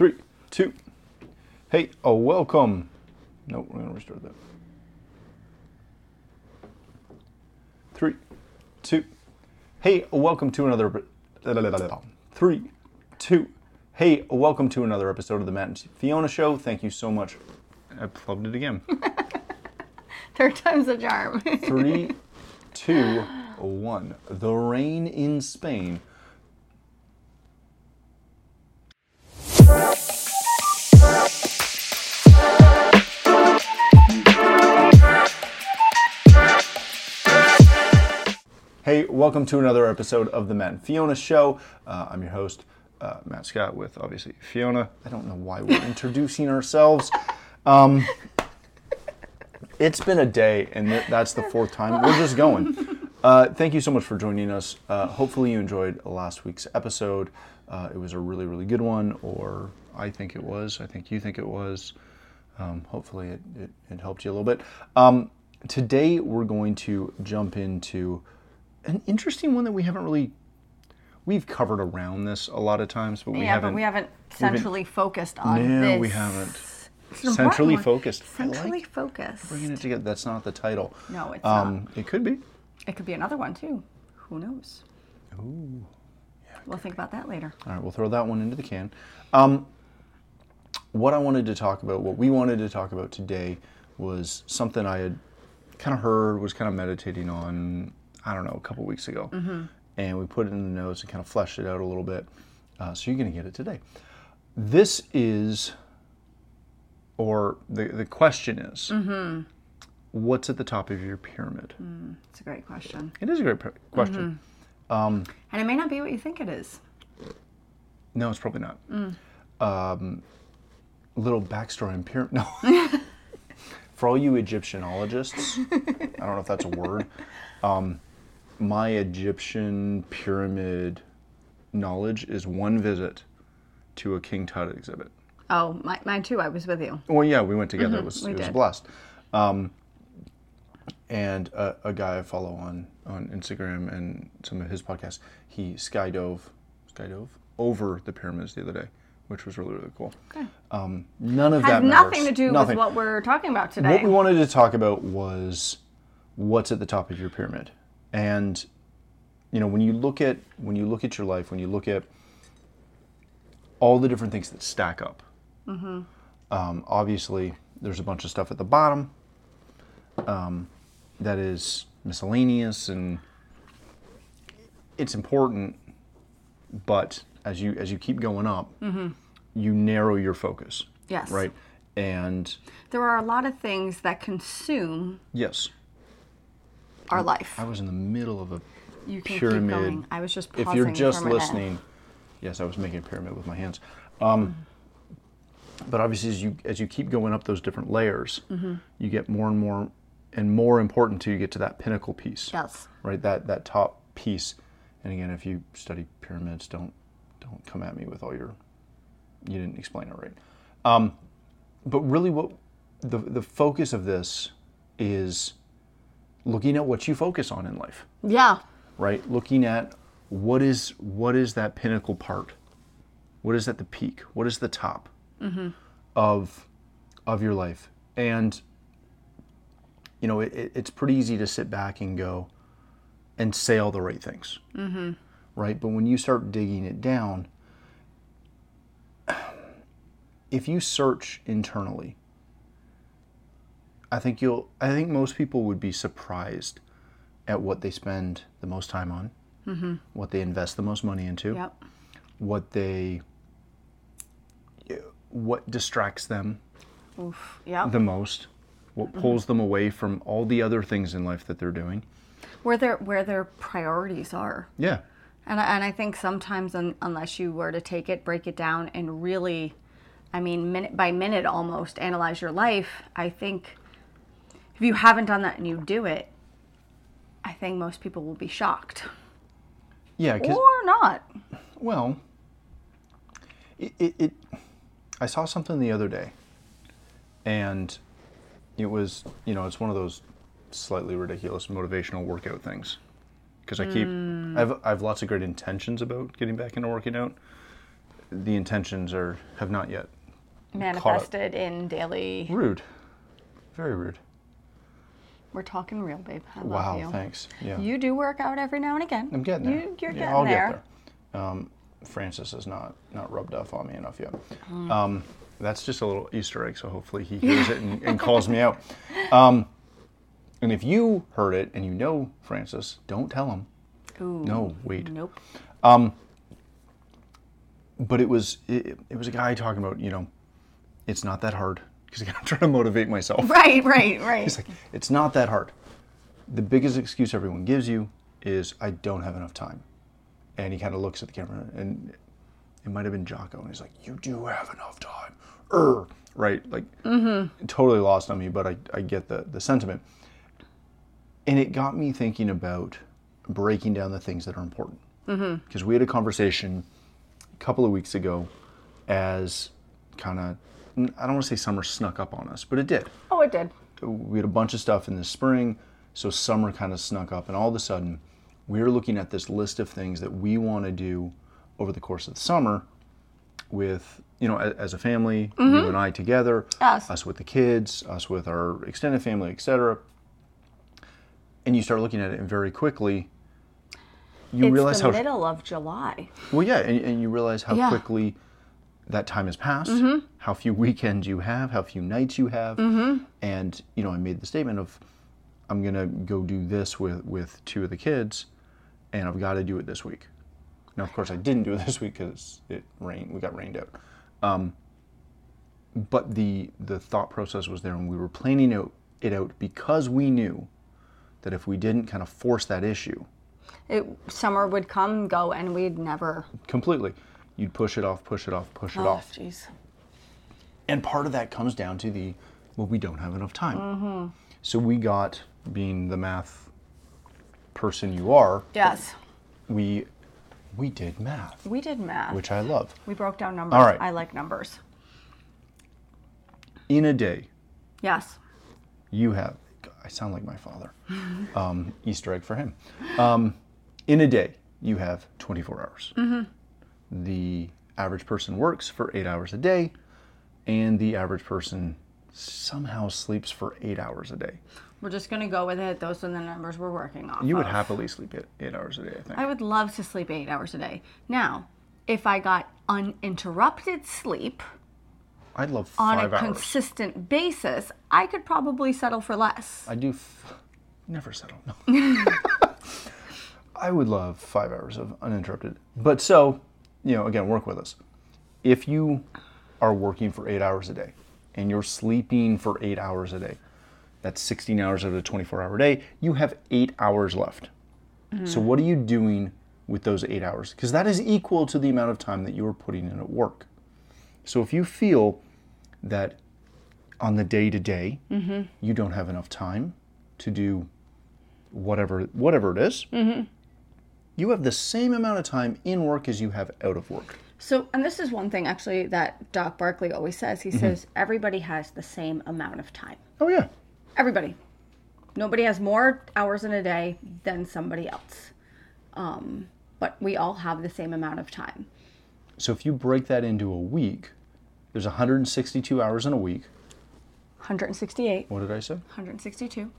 Three, two. Hey, oh, welcome. Nope, we're gonna restart that. Three, two. Hey, welcome to another. Three, two. Hey, welcome to another episode of the Matt and Fiona Show. Thank you so much. I plugged it again. Third time's a charm. Three, two, one. The rain in Spain. Hey, welcome to another episode of the Matt and Fiona Show. Uh, I'm your host, uh, Matt Scott, with obviously Fiona. I don't know why we're introducing ourselves. Um, it's been a day, and th- that's the fourth time. We're just going. Uh, thank you so much for joining us. Uh, hopefully, you enjoyed last week's episode. Uh, it was a really, really good one, or I think it was. I think you think it was. Um, hopefully, it, it, it helped you a little bit. Um, today, we're going to jump into an interesting one that we haven't really. We've covered around this a lot of times, but we yeah, haven't. but we haven't centrally focused on No, this. we haven't. Centrally focused. I like Centrally focused. Bringing it together. That's not the title. No, it's Um, it could be. It could be another one too. Who knows? Ooh. We'll think about that later. All right, we'll throw that one into the can. Um, what I wanted to talk about, what we wanted to talk about today, was something I had kind of heard, was kind of meditating on, I don't know, a couple weeks ago. And we put it in the notes and kind of fleshed it out a little bit. Uh, so you're going to get it today. This is, or the, the question is, what's at the top of your pyramid? It's a great question. It is a great question. And it may not be what you think it is. No, it's probably not. Um, little backstory on pyramid. No. For all you Egyptianologists, I don't know if that's a word. Um, my Egyptian pyramid knowledge is one visit to a King Tut exhibit. Oh, my, mine too. I was with you. Well, yeah, we went together. It was we it was a did. blast. Um, and a, a guy I follow on on Instagram and some of his podcasts, he skydove, skydove over the pyramids the other day, which was really really cool. Um, none of Has that nothing matters. to do Nothing. with what we're talking about today. What we wanted to talk about was what's at the top of your pyramid, and you know when you look at when you look at your life, when you look at all the different things that stack up. Mm-hmm. Um, obviously, there's a bunch of stuff at the bottom um, that is miscellaneous and it's important, but as you as you keep going up, you narrow your focus. Mm-hmm. Yes. Right. And There are a lot of things that consume yes, our life. I was in the middle of a You can pyramid. keep going. I was just pausing if you're just for a minute. listening, yes, I was making a pyramid with my hands. Um, but obviously, as you as you keep going up those different layers, Mm-hmm. you get more and more and more important till you get to that pinnacle piece. Yes. Right. That that top piece. And again, if you study pyramids, don't don't come at me with all your you didn't explain it right. Um, but really, what the the focus of this is looking at what you focus on in life Yeah. right? Looking at what is what is that pinnacle part? What is at the peak? What is the top of of your life? And you know, it, it- it's pretty easy to sit back and go and say all the right things, mm-hmm. right? But when you start digging it down, if you search internally, I think you'll. I think most people would be surprised at what they spend the most time on, mm-hmm. what they invest the most money into, Yep. what they, what distracts them Oof. Yep. the most, what mm-hmm. pulls them away from all the other things in life that they're doing. where their where their priorities are. Yeah, And I, and I think sometimes, un, unless you were to take it, break it down, and really, I mean, minute by minute almost analyze your life, I think if you haven't done that and you do it, I think most people will be shocked. yeah. Or not. well, it, it, it. I saw something the other day, and it was you know it's one of those slightly ridiculous motivational workout things because I keep mm. I've I've lots of great intentions about getting back into working out. the intentions are have not yet Manifested in daily. rude, very rude. We're talking real, babe. I love Wow, you. thanks. Yeah, You do work out every now and again. I'm getting there. You, you're Yeah, getting I'll there. get there. Um, Francis has not not rubbed off on me enough yet. Mm. Um, that's just a little Easter egg, so hopefully he hears it and, and calls me out. Um, and if you heard it and you know Francis, don't tell him. Ooh. No, wait. Nope. But it was it, it was a guy talking about you know, it's not that hard because I'm trying to motivate myself. Right, right, right. He's like, it's not that hard. The biggest excuse everyone gives you is, I don't have enough time. And he kind of looks at the camera, and it might have been Jocko, and he's like, you do have enough time. Er, right? Like, totally lost on me, but I, I get the, the sentiment. And it got me thinking about breaking down the things that are important. Because we had a conversation a couple of weeks ago as kind of, I don't want to say summer snuck up on us, but it did oh, it did. we had a bunch of stuff in the spring, so summer kind of snuck up, and all of a sudden, we were looking at this list of things that we want to do over the course of the summer with, you know, as a family, you mm-hmm. and I together, Us. us with the kids, us with our extended family, etc. And you start looking at it, and very quickly, you it's realize the how middle of July. well, yeah, and, and you realize how Yeah. quickly that time has passed, Mm-hmm. how few weekends you have, how few nights you have, Mm-hmm. and you know, I made the statement of, I'm gonna go do this with with two of the kids, and I've got to do it this week. Now, of course, I didn't do it this week because it rained. We got rained out. Um, but the the thought process was there, and we were planning out, it out because we knew that if we didn't kind of force that issue, It summer would come go, and we'd never. completely, you'd push it off, push it off, push it Oh, off. jeez. And part of that comes down to the, well, we don't have enough time. Mm-hmm. So we got, being the math person you are, Yes, we we did math, we did math. which I love. we broke down numbers. All right. I like numbers. In a day, Yes. you have, I sound like my father, um, Easter egg for him. Um, in a day, you have 24 hours. The average person works for eight hours a day, and the average person somehow sleeps for eight hours a day. We're just gonna go with it. Those are the numbers we're working off. You would of. happily sleep eight, eight hours a day, I think. I would love to sleep eight hours a day. Now, if I got uninterrupted sleep I'd love on a hours. consistent basis, I could probably settle for less. I do f- never settle. No. I would love five hours of uninterrupted. But so, you know, again, work with us. If you are working for eight hours a day and you're sleeping for eight hours a day, that's 16 hours out of a 24 hour day. You have eight hours left. So, mm. what are you doing with those eight hours? Because that is equal to the amount of time that you are putting in at work. So, if you feel that on the day to day mm-hmm. you don't have enough time to do whatever whatever it is, mm-hmm. You have the same amount of time in work as you have out of work. So, and this is one thing actually that Doc Barkley always says. Mm-hmm. He says everybody has the same amount of time. Oh yeah. Everybody. Nobody has more hours in a day than somebody else. Um, but we all have the same amount of time. So if you break that into a week, there's 162 hours in a week. 168, What did I say? 162.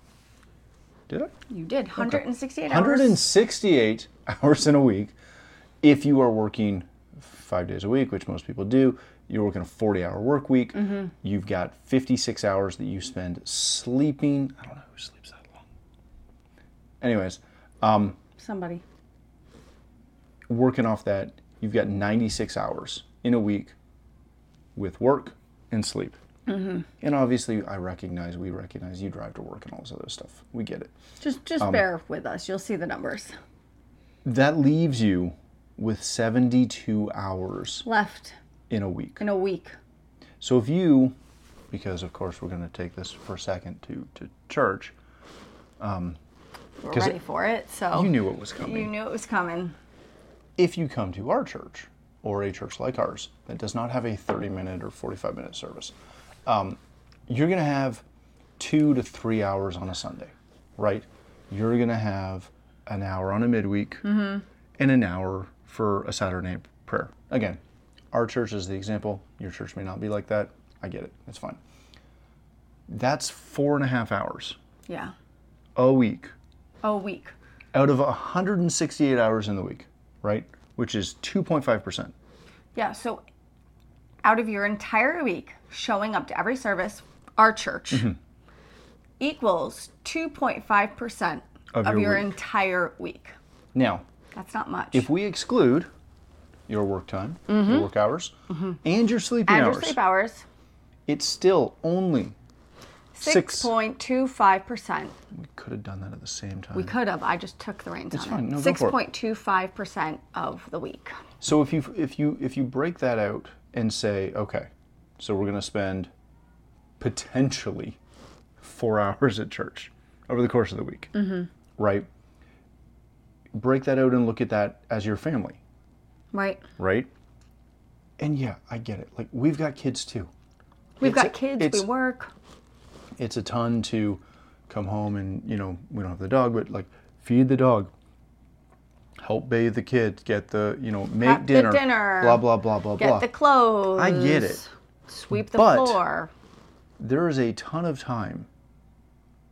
Did I? You did 168 hours. 168 hours in a week. If you are working five days a week, which most people do, you're working a 40 hour work week. Mm-hmm. You've got 56 hours that you spend sleeping. I don't know who sleeps that long. Anyways, Somebody. working off that, you've got 96 hours in a week with work and sleep. Mm-hmm. And obviously, I recognize, we recognize you drive to work and all this other stuff. We get it. Just just Um, bear with us. You'll see the numbers. That leaves you with 72 hours Left in a week. in a week. So if you, because of course we're going to take this for a second to, to church, we're ready for it. So you knew it was coming. you knew it was coming. If you come to our church or a church like ours that does not have a 30 minute or 45 minute service, um, you're going to have two to three hours on a Sunday, right? You're going to have an hour on a midweek and an hour for a Saturday night prayer. Again, our church is the example. Your church may not be like that. I get it. That's fine. That's four and a half hours Yeah. a week A week. out of 168 hours in the week, right? Which is 2.5%. Yeah. So out of your entire week, showing up to every service, our church Mm-hmm. equals 2.5% Of of, your your week. entire week. Now, That's not much. if we exclude your work time, your work hours, and your sleeping and hours, your sleep hours, it's still only 6.25%. we could have done that at the same time. We could have. I just took the reins It's on fine. No, go it. 6.25% of the week. So if you if you if you break that out and say, okay, so we're going to spend potentially four hours at church over the course of the week, Mm-hmm. right? Break that out and look at that as your family, Right. right? And yeah, I get it. Like we've got kids too. We've It's got a- kids, we work. It's a ton to come home and you know we don't have the dog, but like feed the dog, help bathe the kids, get the you know make Prep the dinner, dinner, blah blah blah blah Get blah. the clothes. I get it. Sweep the But- floor. there is a ton of time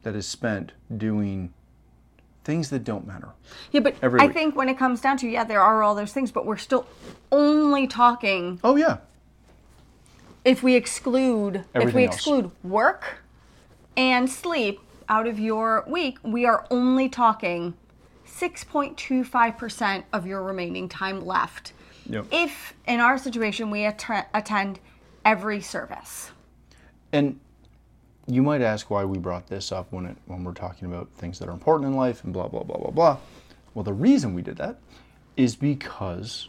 that is spent doing things that don't matter. Yeah, but I week. think when it comes down to yeah, there are all those things, but we're still only talking Oh yeah, if we exclude if we else. exclude work and sleep out of your week, we are only talking 6.25% of your remaining time left. Yep. If in our situation we att- attend every service. and you might ask why we brought this up when it when we're talking about things that are important in life and blah blah blah blah blah. Well, the reason we did that is because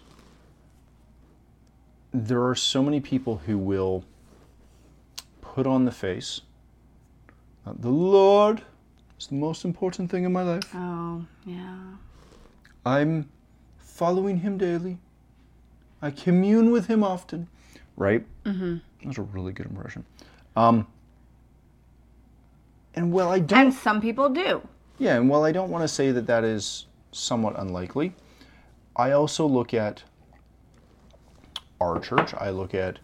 there are so many people who will put on the face the Lord is the most important thing in my life. Oh, yeah. I'm following him daily. I commune with him often. Right? Mm-hmm. That's a really good impression. Um, and well, I don't. And some people do. Yeah, and while I don't want to say that that is somewhat unlikely, I also look at our church. I look at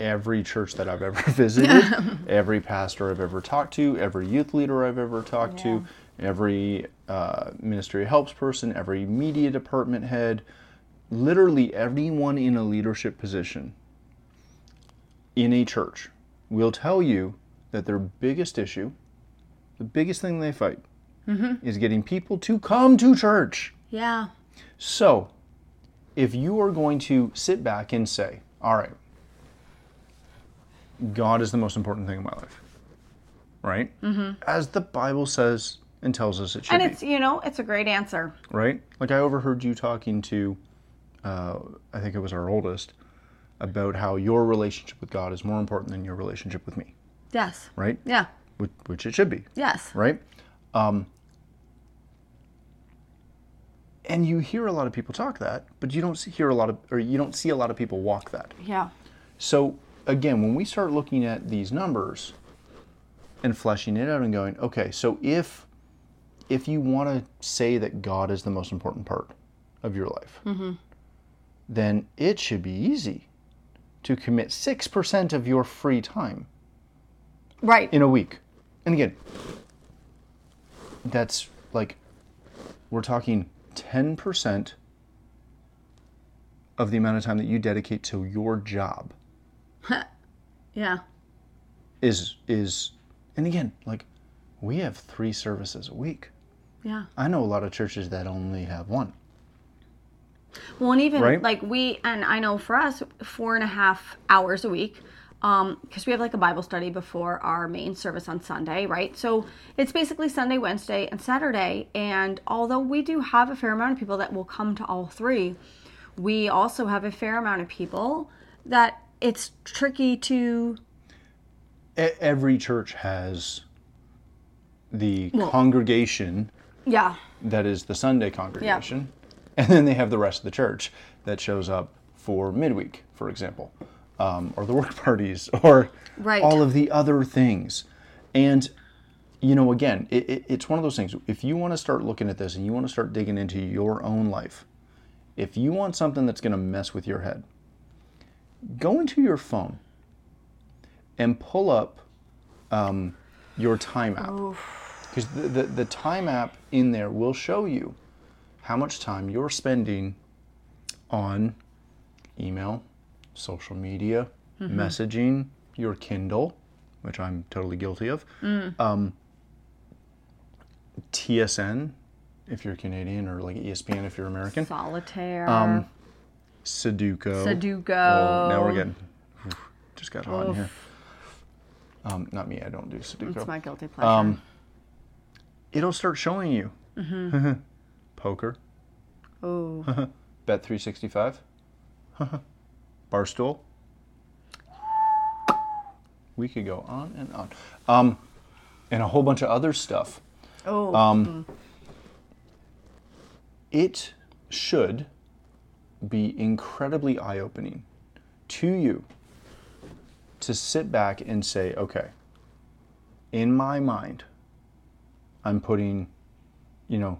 every church that I've ever visited, every pastor I've ever talked to, every youth leader I've ever talked to, every uh, ministry helps person, every media department head, literally everyone in a leadership position in a church will tell you that their biggest issue, the biggest thing they fight, is getting people to come to church. Yeah. So, if you are going to sit back and say, all right, God is the most important thing in my life, right? Mm-hmm. As the Bible says and tells us it should be. And be, it's, you know, it's a great answer. right? Like I overheard you talking to, uh, I think it was our oldest, about how your relationship with God is more important than your relationship with me, Yes. right? Yeah. Which, which it should be, Yes. right? Um, and you hear a lot of people talk that, but you don't hear a lot of, or you don't see a lot of people walk that. Yeah. So again, when we start looking at these numbers and fleshing it out and going, okay, so if if you want to say that God is the most important part of your life, mm-hmm. then it should be easy to commit six percent of your free time Right. in a week. And again, that's like we're talking 10% of the amount of time that you dedicate to your job yeah. is is and again, like we have 3 services a week. Yeah. I know a lot of churches that only have one. Well, and even Right? like we, and I know for us, four and a half hours a week, um, because we have like a Bible study before our main service on Sunday, right? So it's basically Sunday, Wednesday, and Saturday. And although we do have a fair amount of people that will come to all three, we also have a fair amount of people that it's tricky to. Every church has the congregation Yeah. that is the Sunday congregation, and then they have the rest of the church that shows up for midweek, for example, um, or the work parties, or Right. all of the other things. And you know, again, it, it, it's one of those things. If you want to start looking at this and you want to start digging into your own life, if you want something that's going to mess with your head, go into your phone and pull up um, your time app. Because the, the, the time app in there will show you how much time you're spending on email, social media, messaging, your Kindle, which I'm totally guilty of, um, TSN, if you're Canadian, or like ESPN if you're American, Solitaire. Um, Sudoku. Sudoku. Oh, now we're getting just got hot in here. Um, not me. I don't do Sudoku. it's my guilty pleasure. Um, It'll start showing you poker, oh. Bet three sixty five, Barstool. We could go on and on, um, and a whole bunch of other stuff. Oh. Um, It should be incredibly eye opening to you to sit back and say, okay, in my mind, I'm putting, you know,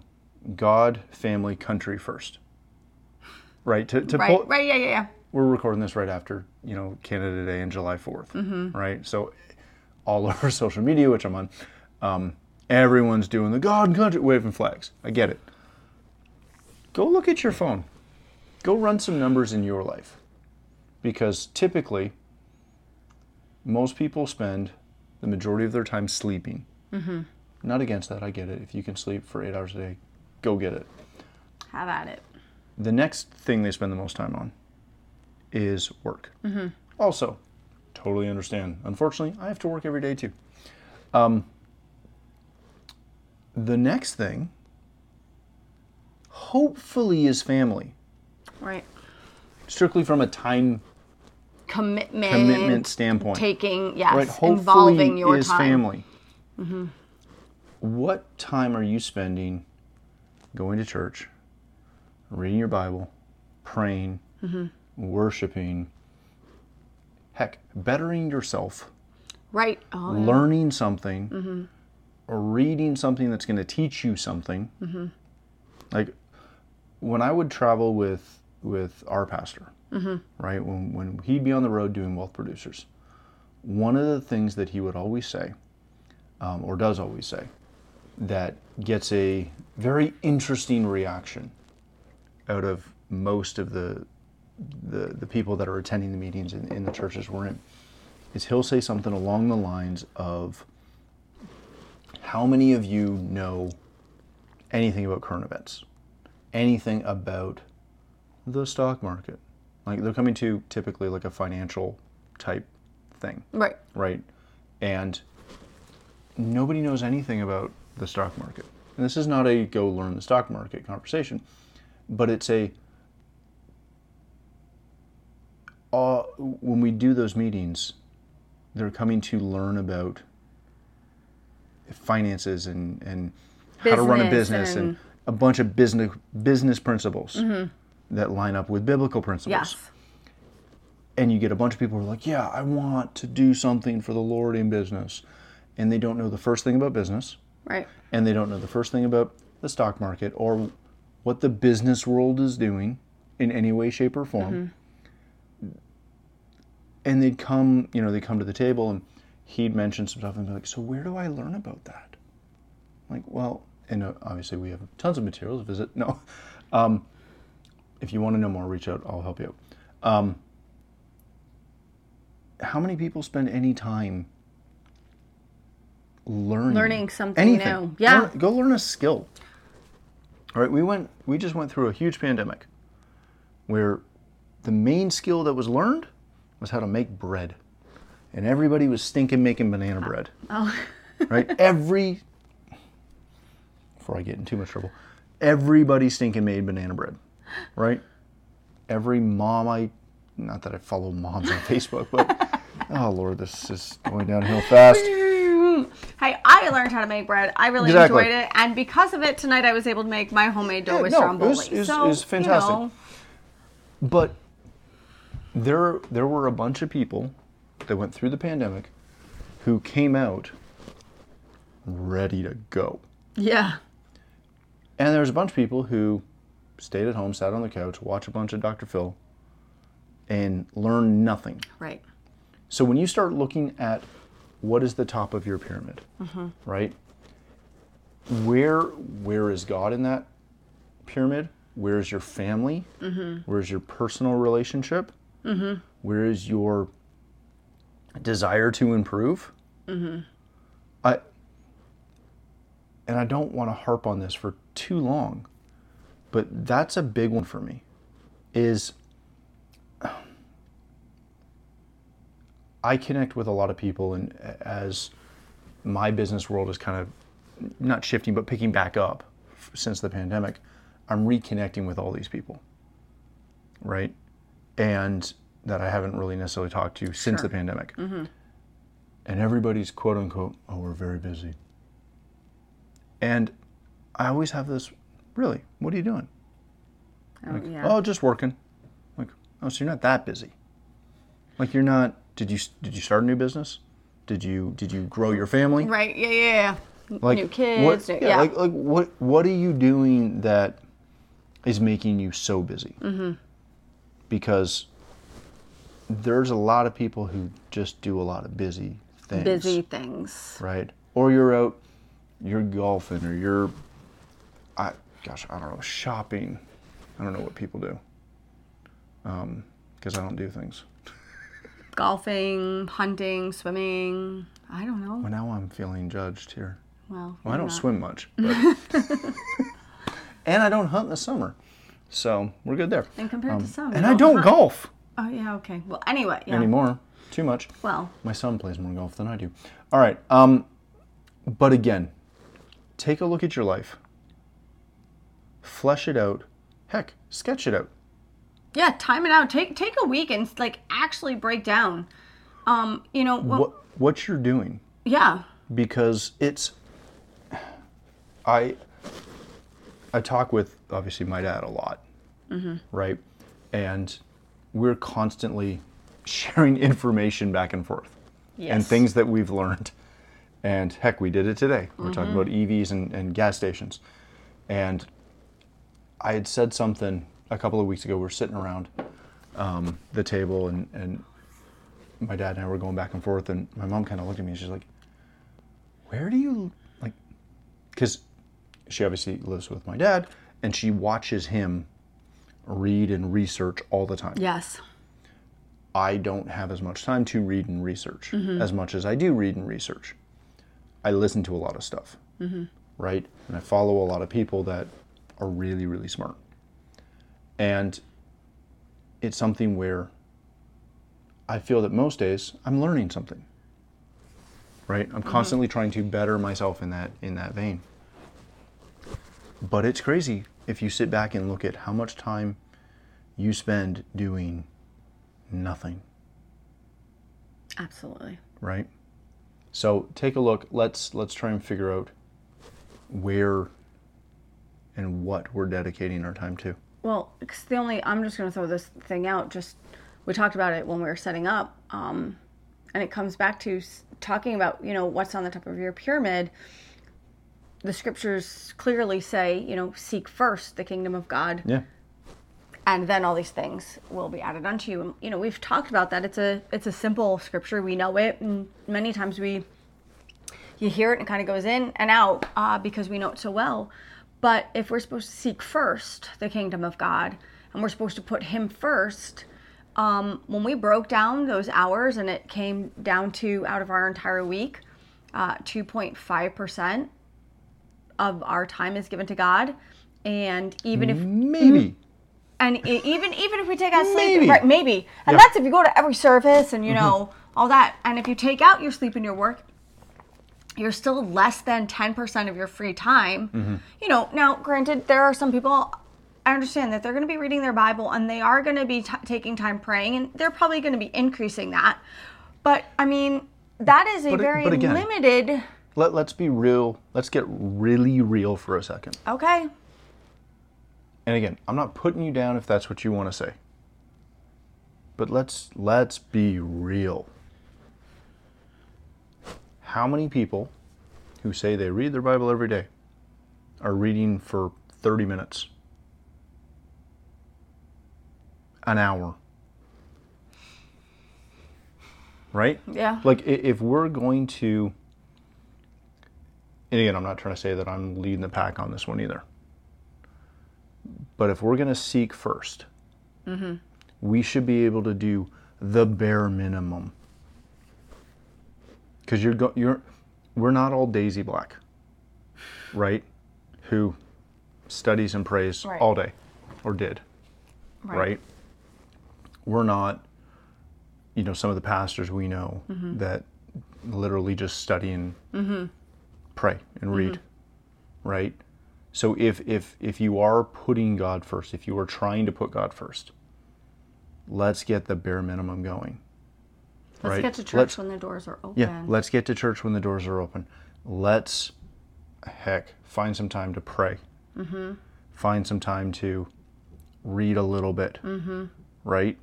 God, family, country first. Right? To, to right. pull, Right. Yeah. Yeah. Yeah. we're recording this right after you know Canada Day and July 4th, right? So all over social media, which I'm on, um, everyone's doing the God country waving flags. I get it. Go look at your phone. Go run some numbers in your life, because typically most people spend the majority of their time sleeping. Not against that. I get it. If you can sleep for eight hours a day, go get it. Have at it. The next thing they spend the most time on is work. Also, totally understand. Unfortunately, I have to work every day too. Um, the next thing, hopefully, is family. Right. Strictly from a time Commitment. commitment standpoint. Taking yes. right? Hopefully, involving your is time. family. Mm-hmm. What time are you spending going to church, reading your Bible, praying, mm-hmm. worshiping, heck, bettering yourself, Right. Oh. yeah. learning something, mm-hmm. or reading something that's going to teach you something? Mm-hmm. Like when I would travel with with our pastor, right? When when he'd be on the road doing wealth producers, one of the things that he would always say, um, or does always say, that gets a very interesting reaction out of most of the the, the people that are attending the meetings in, in the churches we're in, is he'll say something along the lines of, "How many of you know anything about current events? Anything about the stock market? Like they're coming to typically like a financial type thing." Right. right? And nobody knows anything about the stock market. And this is not a go learn the stock market conversation, but it's a uh, when we do those meetings, they're coming to learn about finances and, and how to run a Business and, and- a bunch of business business principles that line up with biblical principles Yes. and you get a bunch of people who are like, "Yeah, I want to do something for the Lord in business," and they don't know the first thing about business, Right. and they don't know the first thing about the stock market or what the business world is doing in any way, shape, or form. And they'd come, you know, they come to the table, and he'd mention some stuff, and be like, "So where do I learn about that?" I'm like, well, and uh, obviously we have tons of materials. Visit no. Um, if you want to know more, reach out. I'll help you out. Um, how many people spend any time learning Learning something anything? new. Yeah. Learn- go learn a skill. All right, we went. We just went through a huge pandemic, where the main skill that was learned was how to make bread, and everybody was stinking making banana bread. Oh. Right, every. Before I get in too much trouble, everybody stinking made banana bread, right? Every mom I, not that I follow moms on Facebook, but oh lord, this is going downhill fast. Hey, I learned how to make bread. I really Exactly. enjoyed it, and because of it, tonight I was able to make my homemade dough Yeah, with no, stromboli. it was- it was- so, it was fantastic. You know, But there, there were a bunch of people that went through the pandemic who came out ready to go. yeah. And there was a bunch of people who stayed at home, sat on the couch, watched a bunch of Dr. Phil, and learned nothing. Right. So when you start looking at what is the top of your pyramid, mm-hmm. right? Where where is God in that pyramid? Where is your family? Mm-hmm. Where is your personal relationship? Mm-hmm. Where is your desire to improve? I and I don't want to harp on this for too long, but that's a big one for me. Is I connect with a lot of people, and as my business world is kind of not shifting but picking back up since the pandemic, I'm reconnecting with all these people, right? And that I haven't really necessarily talked to since the pandemic. Mm-hmm. And everybody's quote unquote, oh, we're very busy. And I always have this, really, what are you doing? Oh, Like, yeah. oh, just working. Like, oh, so you're not that busy. Like you're not. Did you did you start a new business? Did you did you grow your family? Right. Yeah. Yeah. yeah. Like New kids. What, yeah, yeah. Like like what what are you doing that is making you so busy? Mm-hmm. Because there's a lot of people who just do a lot of busy things. Busy things. Right. Or you're out, you're golfing, or you're, I gosh, I don't know, shopping. I don't know what people do. Um, because I don't do things. Golfing, hunting, swimming. I don't know. Well, now I'm feeling judged here. Well, Well, I don't not. swim much, and I don't hunt in the summer, so we're good there. And compared to some, and you I don't hunt. golf Oh yeah. Okay. Well, anyway. Yeah. anymore. Too much. Well. My son plays more golf than I do. All right. Um, but again, take a look at your life. Flesh it out. Heck, sketch it out. Yeah. Time it out. Take take a week and like actually break down. Um. You know. Well, What what you're doing Yeah. because it's I I talk with obviously my dad a lot, right? And we're constantly sharing information back and forth and things that we've learned. And heck, we did it today. We're talking about EVs and, and gas stations. And I had said something a couple of weeks ago. We were sitting around um, the table, and, and my dad and I were going back and forth. And my mom kind of looked at me and she's like, Where do you, like, because she obviously lives with my dad and she watches him read and research all the time. Yes. I don't have as much time to read and research as much as I do read and research. I listen to a lot of stuff, right? And I follow a lot of people that are really, really smart. And it's something where I feel that most days I'm learning something, right? I'm mm-hmm. constantly trying to better myself in that in that vein. But it's crazy if you sit back and look at how much time you spend doing nothing, Absolutely. right? So take a look. Let's let's try and figure out where and what we're dedicating our time to. Well, 'cause the only I'm just going to throw this thing out. Just we talked about it when we were setting up, um, and it comes back to talking about you know what's on the top of your pyramid. The scriptures clearly say, you know, seek first the kingdom of God, Yeah. and then all these things will be added unto you. And you know, we've talked about that. It's a it's a simple scripture. We know it, and many times we you hear it and it kind of goes in and out uh, because we know it so well. But if we're supposed to seek first the kingdom of God and we're supposed to put Him first, um, when we broke down those hours and it came down to out of our entire week, uh, 2.5% of our time is given to God. And even if Maybe. and e- even even if we take out sleep, Maybe. right? Maybe, and Yeah. that's if you go to every service and you know all that. And if you take out your sleep and your work, you're still less than ten percent of your free time. Mm-hmm. You know, now granted, there are some people. I understand that they're going to be reading their Bible and they are going to be t- taking time praying, and they're probably going to be increasing that. But I mean, that is a But very but again- limited. Let, let's be real. Let's get really real for a second. Okay, And again, I'm not putting you down if that's what you want to say. But let's let's be real. How many people who say they read their Bible every day are reading for 30 minutes, an hour, right? Yeah. Like if we're going to, and again, I'm not trying to say that I'm leading the pack on this one either. But if we're going to seek 1st mm-hmm. we should be able to do the bare minimum. Because you're go- you're, we're not all Daisy Black, right? Who studies and prays Right. all day, or did right? We're not, you know, some of the pastors we know mm-hmm. that literally just study and mm-hmm. pray and read, mm-hmm. right? So if if if you are putting God first, if you are trying to put God first, let's get the bare minimum going. Let's right? get to church Let's- when the doors are open. Yeah, let's get to church when the doors are open. Let's, heck, find some time to pray. Mm-hmm. Find some time to read a little bit. Mm-hmm. Right?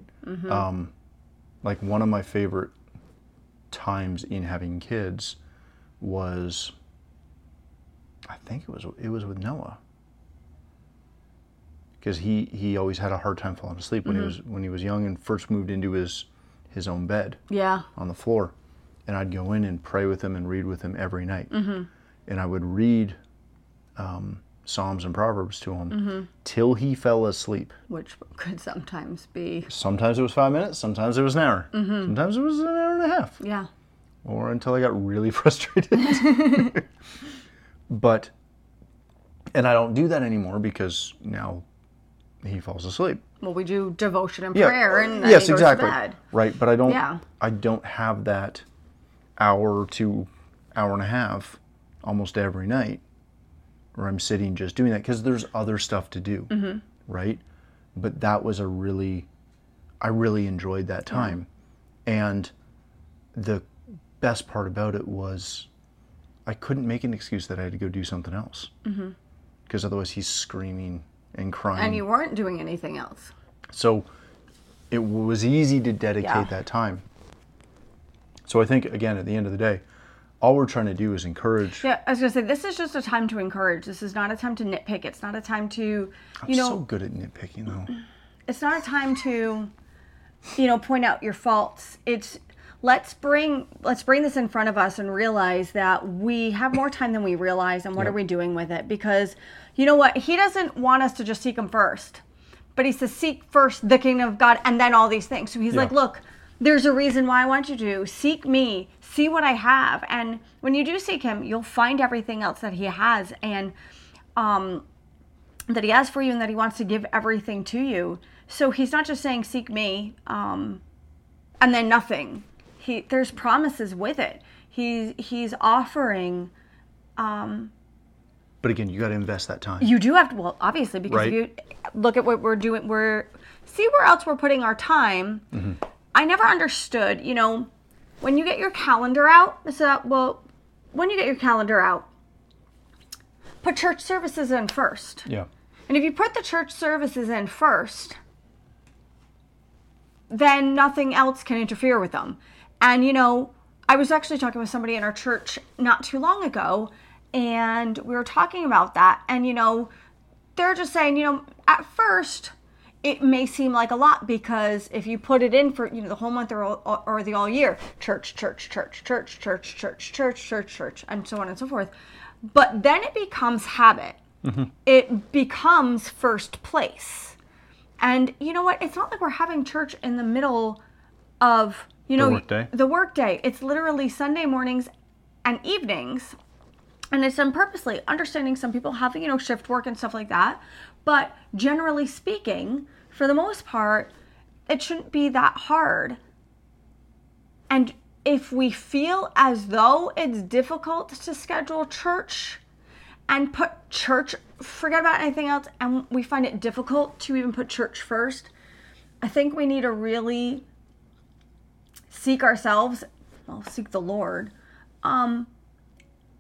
Um, like one of my favorite times in having kids was, I think it was it was with Noah. Because he, he always had a hard time falling asleep when he was when he was young and first moved into his his own bed Yeah. on the floor, and I'd go in and pray with him and read with him every night. Mm-hmm. And I would read um, Psalms and Proverbs to him mm-hmm. till he fell asleep. Which could sometimes be. Sometimes it was five minutes, sometimes it was an hour, mm-hmm. sometimes it was an hour and a half, Yeah. or until I got really frustrated. but, and I don't do that anymore because now he falls asleep. Well, we do devotion and Yeah, prayer, and yes, exactly. Right, but I don't. Yeah. I don't have that hour to hour and a half almost every night, where I'm sitting just doing that because there's other stuff to do. Mm-hmm. Right, but that was a really, I really enjoyed that time, and the best part about it was, I couldn't make an excuse that I had to go do something else, because otherwise he's screaming and crying. And you weren't doing anything else. So it was easy to dedicate Yeah. that time. So I think again at the end of the day, all we're trying to do is encourage. Yeah, I was gonna say this is just a time to encourage. This is not a time to nitpick. It's not a time to, you I'm know, so good at nitpicking though. it's not a time to, you know, point out your faults. It's let's bring let's bring this in front of us and realize that we have more time than we realize and what Yep. are we doing with it? Because you know what? He doesn't want us to just seek him first. But he says seek first the kingdom of God and then all these things. So he's Yeah. like, look, there's a reason why I want you to seek me, see what I have. And when you do seek him, you'll find everything else that he has and um that he has for you and that he wants to give everything to you. So he's not just saying seek me um and then nothing. He there's promises with it. He's he's offering But again, you got to invest that time. you do have to well obviously because Right. if you look at what we're doing we're see where else we're putting our time Mm-hmm. i never understood you know when you get your calendar out so well when you get your calendar out put church services in first yeah. and if you put the church services in first then nothing else can interfere with them and you know i was actually talking with somebody in our church not too long ago and we were talking about that and you know they're just saying you know at first it may seem like a lot because if you put it in for you know the whole month or, or the all year church church church church church church church church church and so on and so forth but then it becomes habit. Mm-hmm. It becomes first place. And you know what? It's not like we're having church in the middle of you know workday. the workday. It's literally sunday mornings and evenings and it's done purposely understanding some people have you know shift work and stuff like that. But generally speaking for the most part it shouldn't be that hard. And if we feel as though it's difficult to schedule church and put church forget about anything else and we find it difficult to even put church first i think we need to really seek ourselves well seek the lord um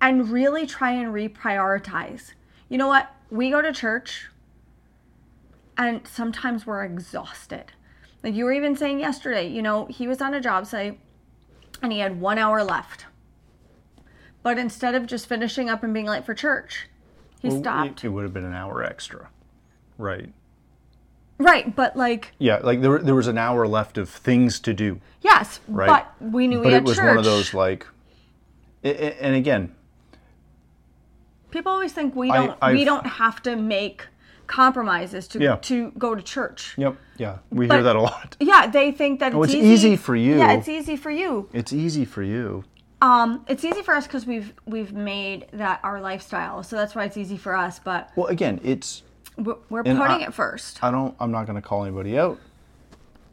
and really try and reprioritize. You know what? We go to church and sometimes we're exhausted. Like you were even saying yesterday, you know, he was on a job site and he had one hour left. But instead of just finishing up and being late for church, he Well, stopped. It, it would have been an hour extra, right? Right, but like Yeah, like there, there was an hour left of things to do, yes, right? but we knew But we it was church. one of those like, and again, People always think we don't I've- we don't have to make compromises to Yeah. to go to church. yep, yeah, we hear that a lot. Yeah, they think that Oh, it's, it's easy for you. Yeah, it's easy for you. It's easy for you. Um, it's easy for us because we've we've made that our lifestyle, so that's why it's easy for us. But Well, again, it's we're, we're putting I- it first. I don't. I'm not going to call anybody out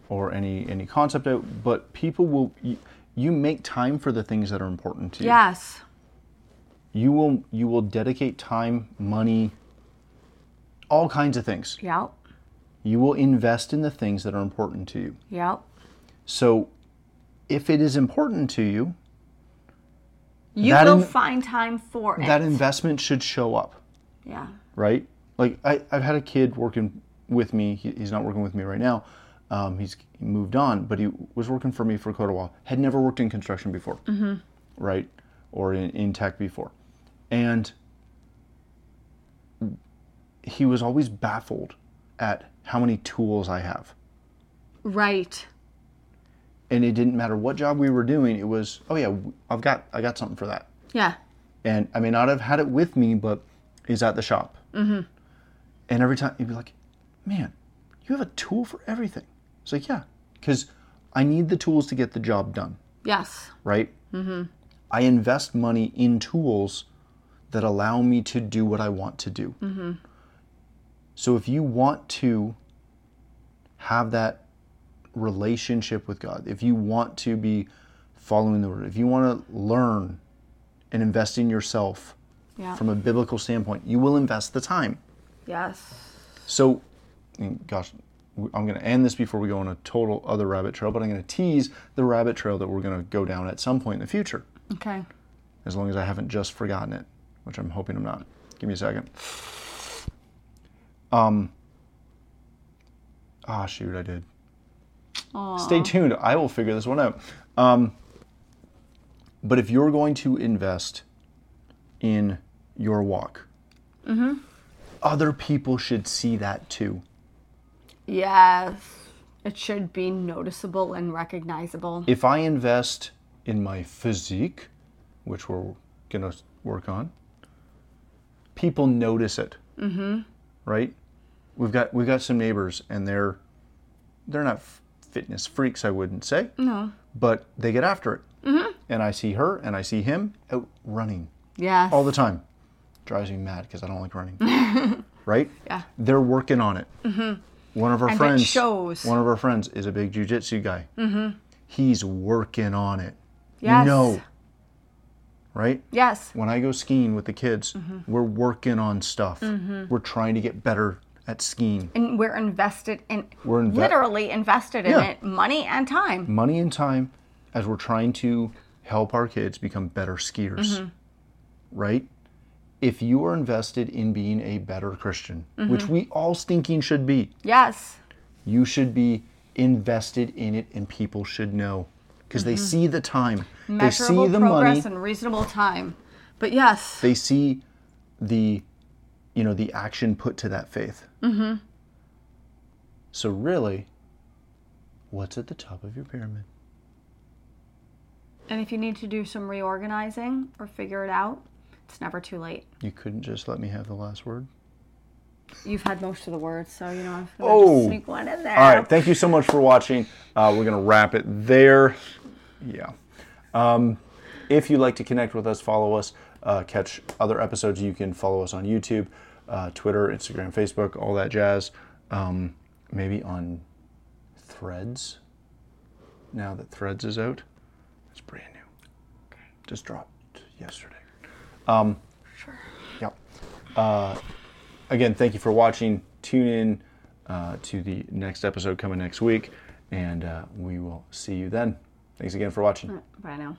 or any any concept out, but people will. You, you make time for the things that are important to you. yes. You will. You will dedicate time, money, all kinds of things. Yep. You will invest in the things that are important to you. Yep. So, if it is important to you, You will in- find time for it. that investment should show up. yeah. right? Like I, I've had a kid working with me. He, he's not working with me right now. Um, he's he moved on, but he was working for me for quite a while. Had never worked in construction before, mm-hmm. right? Or in, in tech before, and he was always baffled at how many tools I have. Right. And it didn't matter what job we were doing. It was, oh yeah, I've got I got something for that. Yeah. and I may not have had it with me, but he's at the shop. Mm-hmm. And every time he'd be like, "Man, you have a tool for everything." It's like, yeah, because I need the tools to get the job done, Yes. right? Mm-hmm. I invest money in tools that allow me to do what I want to do. Mm-hmm. So if you want to have that relationship with God, if you want to be following the Word, if you want to learn and invest in yourself Yeah. from a biblical standpoint, you will invest the time. yes. So, gosh, I'm going to end this before we go on a total other rabbit trail, but I'm going to tease the rabbit trail that we're going to go down at some point in the future, Okay. as long as I haven't just forgotten it, which I'm hoping I'm not. Give me a second. Um. Ah, shoot, I did. Stay tuned. I will figure this one out. Um, but if you're going to invest in your walk, other people should see that too. Yes. It should be noticeable and recognizable. If I invest in my physique, which we're going to work on, people notice it. Mm-hmm. Right? We've got we've got some neighbors, and they're they're not fitness freaks, I wouldn't say. No. but they get after it. Mm-hmm. And I see her and I see him out running Yes. all the time. Drives me mad because I don't like running. right? Yeah. They're working on it. Mm-hmm. One of our And friends, shows. one of our friends is a big jujitsu guy. Mm-hmm. He's working on it. Yes. You know, right? Yes. When I go skiing with the kids, Mm-hmm. we're working on stuff. We're trying to get better at skiing. And we're invested in We're inve- literally invested in Yeah. it, money and time. money and time as we're trying to help our kids become better skiers. Mm-hmm. Right? If you are invested in being a better Christian, which Mm-hmm. we all stinking should be, Yes. you should be invested in it and people should know because they see the time. They see Mm-hmm. Measurable the progress money. and reasonable time. But yes. They see the you know the action put to that faith. Mm-hmm. So really, what's at the top of your pyramid? And if you need to do some reorganizing or figure it out, it's never too late. You couldn't just let me have the last word. You've had most of the words, so you know I'm Oh. sneak one in there. All right, thank you so much for watching. Uh, we're gonna wrap it there. Yeah. Um, if you'd like to connect with us, follow us, uh, catch other episodes, you can follow us on YouTube, uh, Twitter, Instagram, Facebook, all that jazz. Um, maybe on Threads. Now that Threads is out, it's brand new. Just dropped yesterday. Um, Sure. Yep. Uh, again, thank you for watching. Tune in uh, to the next episode coming next week, and uh, we will see you then. Thanks again for watching. Bye now.